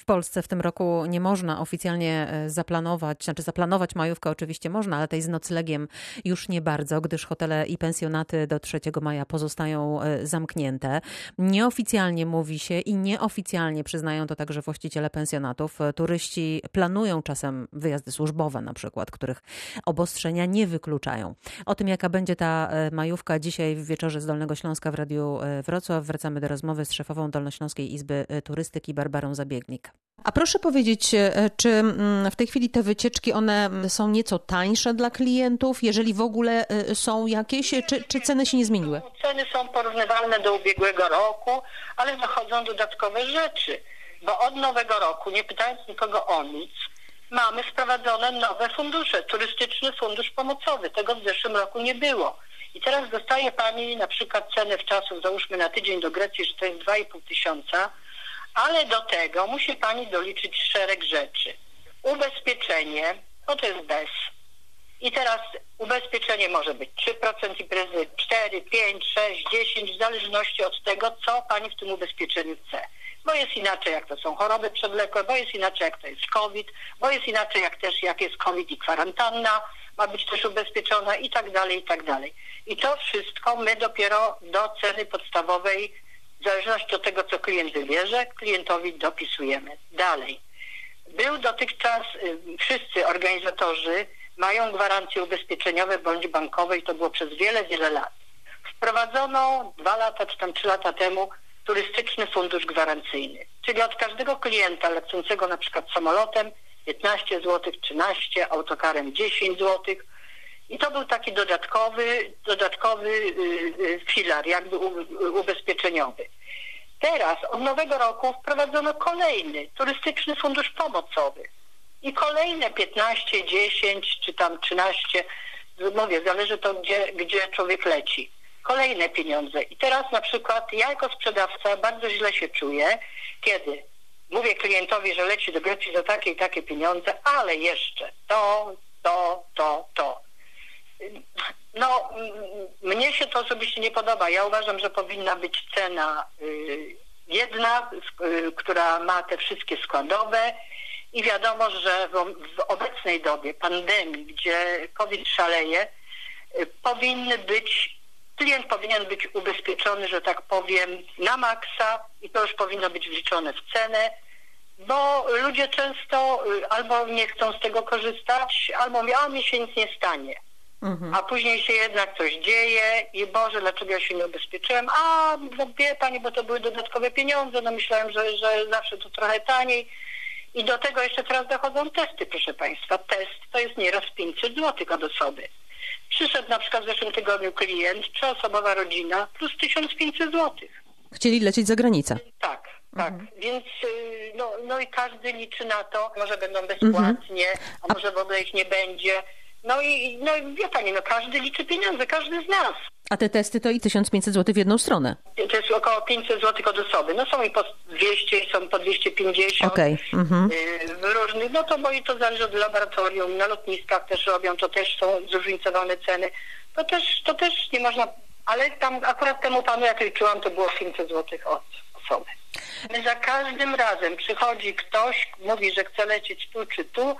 W Polsce w tym roku nie można oficjalnie e, zaplanować, znaczy zaplanować majówkę oczywiście można, ale tej z noclegiem już nie bardzo, gdyż hotele i pensjonaty do 3 maja pozostają e, zamknięte. Nieoficjalnie mówi się i nieoficjalnie przyznają to także właściciele pensjonatów. E, turyści planują czasem wyjazdy służbowe na przykład, których obostrzenia nie wykluczają. O tym, jaka będzie ta majówka dzisiaj w wieczorze z Dolnego Śląska w Radiu Wrocław, wracamy do rozmowy z szefową Dolnośląskiej Izby Turystyki Barbarą Zabiegnik. A proszę powiedzieć, e, czy mm, w tej chwili te wycieczki one są nieco tańsze dla klientów, jeżeli w ogóle e, są jakieś, czy, czy ceny się nie zmieniły? Ceny są porównywalne do ubiegłego roku, ale dochodzą dodatkowe rzeczy, bo od nowego roku, nie pytając nikogo o nic, mamy sprowadzone nowe fundusze. Turystyczny fundusz pomocowy, tego w zeszłym roku nie było. I teraz dostaje Pani na przykład cenę w czasów, załóżmy na tydzień do Grecji, że to jest 2,5 tysiąca, ale do tego musi pani doliczyć szereg rzeczy. Ubezpieczenie, no to jest bez. I teraz ubezpieczenie może być 3% imprezy, 4, 5, 6, 10, w zależności od tego, co pani w tym ubezpieczeniu chce. Bo jest inaczej, jak to są choroby przewlekłe, bo jest inaczej, jak to jest COVID, bo jest inaczej, jak też jak jest COVID i kwarantanna ma być też ubezpieczona i tak dalej, i tak dalej. I to wszystko my dopiero do ceny podstawowej w zależności od tego, co klient wybierze, klientowi dopisujemy. Dalej. Był dotychczas, y, wszyscy organizatorzy mają gwarancje ubezpieczeniowe bądź bankowe i to było przez wiele, wiele lat. Wprowadzono dwa lata czy tam trzy lata temu turystyczny fundusz gwarancyjny. Czyli od każdego klienta lecącego na przykład samolotem 15 zł, 13, autokarem 10 zł, i to był taki dodatkowy, dodatkowy y, y, filar, jakby ubezpieczeniowy. Teraz od nowego roku wprowadzono kolejny turystyczny fundusz pomocowy. I kolejne 15, 10 czy tam 13, mówię, zależy to gdzie, gdzie człowiek leci. Kolejne pieniądze. I teraz na przykład ja jako sprzedawca bardzo źle się czuję, kiedy mówię klientowi, że leci do Grecji za takie i takie pieniądze, ale jeszcze to, to, to, to. No, mnie się to osobiście nie podoba. Ja uważam, że powinna być cena y, jedna, y, która ma te wszystkie składowe i wiadomo, że w obecnej dobie pandemii, gdzie COVID szaleje, y, powinny być, klient powinien być ubezpieczony, że tak powiem, na maksa i to już powinno być wliczone w cenę, bo ludzie często albo nie chcą z tego korzystać, albo mówią, a mi się nic nie stanie. Mhm. A później się jednak coś dzieje i Boże, dlaczego ja się nie ubezpieczyłem? A, no wie Pani, bo to były dodatkowe pieniądze, no myślałem, że, że zawsze to trochę taniej. I do tego jeszcze teraz dochodzą testy, proszę Państwa. Test to jest nieraz 500 zł od osoby. Przyszedł na przykład w zeszłym tygodniu klient, trzyosobowa rodzina, plus 1500 zł. Chcieli lecieć za granicę. Tak, tak. Mhm. Więc y, no, no i każdy liczy na to, może będą bezpłatnie, mhm. a może w ogóle ich nie będzie. No i no, wie pani, no każdy liczy pieniądze, każdy z nas. A te testy to i 1500 zł w jedną stronę? To jest około 500 zł od osoby. No są i po 200, i są po 250. Okej. Okay. Mhm. Różnych, no to bo i to zależy od laboratorium. Na lotniskach też robią, to też są zróżnicowane ceny. To też, to też nie można, ale tam akurat temu panu, jak liczyłam, to było 500 zł od osoby. My za każdym razem przychodzi ktoś, mówi, że chce lecieć tu czy tu,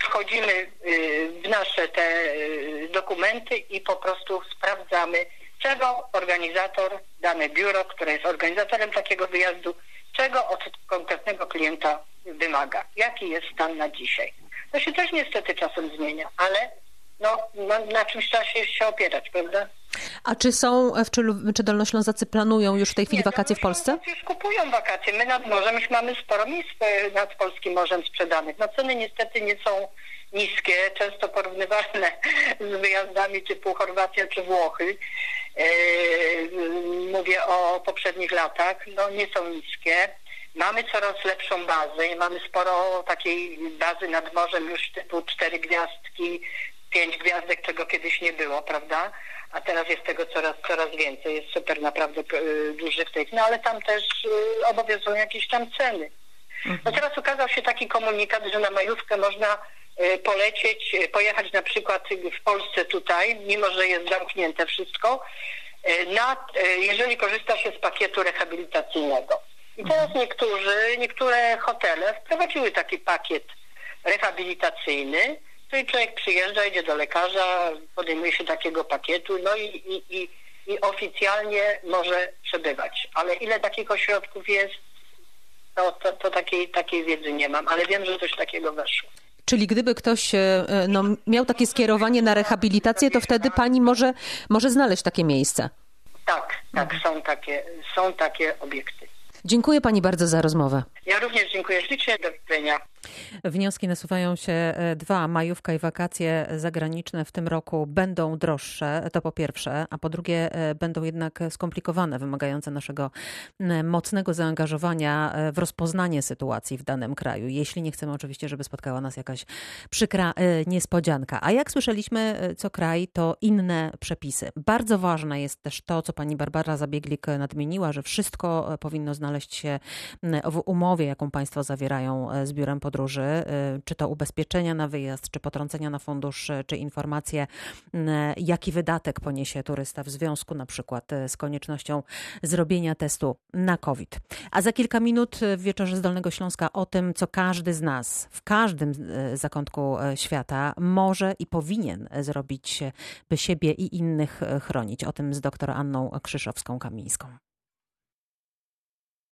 wchodzimy y, w nasze te y, dokumenty i po prostu sprawdzamy, czego organizator, dane biuro, które jest organizatorem takiego wyjazdu, czego od konkretnego klienta wymaga, jaki jest stan na dzisiaj. To się też niestety czasem zmienia, ale no, na, na czymś trzeba się, się opierać, prawda? A czy są, czy, czy Dolnoślązacy planują już w tej chwili nie, wakacje w Polsce? już kupują wakacje. My nad morzem już mamy sporo miejsc e, nad Polskim Morzem sprzedanych. No ceny niestety nie są niskie, często porównywalne z wyjazdami typu Chorwacja czy Włochy. E, mówię o poprzednich latach. No nie są niskie. Mamy coraz lepszą bazę i mamy sporo takiej bazy nad morzem już typu cztery gwiazdki, pięć gwiazdek, czego kiedyś nie było, prawda? A teraz jest tego coraz, coraz więcej. Jest super naprawdę y, duży w tej No ale tam też y, obowiązują jakieś tam ceny. No mhm. teraz ukazał się taki komunikat, że na majówkę można y, polecieć, pojechać na przykład w Polsce tutaj, mimo że jest zamknięte wszystko, na, jeżeli korzysta się z pakietu rehabilitacyjnego. I teraz niektórzy, niektóre hotele wprowadziły taki pakiet rehabilitacyjny, czyli człowiek przyjeżdża, idzie do lekarza, podejmuje się takiego pakietu, no i, i, i, i oficjalnie może przebywać. Ale ile takich ośrodków jest, to, to, to takiej, takiej wiedzy nie mam, ale wiem, że coś takiego weszło. Czyli gdyby ktoś e, no, miał takie skierowanie na rehabilitację, to wtedy pani może, może znaleźć takie miejsce. Tak, tak, są takie, są takie obiekty. Dziękuję pani bardzo za rozmowę. Ja również dziękuję ślicznie. Do widzenia. Wnioski nasuwają się e, dwa. Majówka i wakacje zagraniczne w tym roku będą droższe, to po pierwsze, a po drugie e, będą jednak skomplikowane, wymagające naszego mocnego zaangażowania e, w rozpoznanie sytuacji w danym kraju, jeśli nie chcemy oczywiście, żeby spotkała nas jakaś przykra niespodzianka. A jak słyszeliśmy, co kraj to inne przepisy. Bardzo ważne jest też to, co pani Barbara Zabieglik nadmieniła, że wszystko powinno znaleźć się w umowie, jaką państwo zawierają z biurem podróży, y, czy to ubezpieczenia na wyjazd, czy potrącenia na fundusz, y, czy informacje, jaki wydatek poniesie turysta w związku na przykład z koniecznością zrobienia testu na COVID. A za kilka minut w Wieczorze z Dolnego Śląska o tym, co każdy z nas w każdym zakątku świata może i powinien zrobić, by siebie i innych chronić. O tym z doktor Anną Krzyszowską-Kamińską.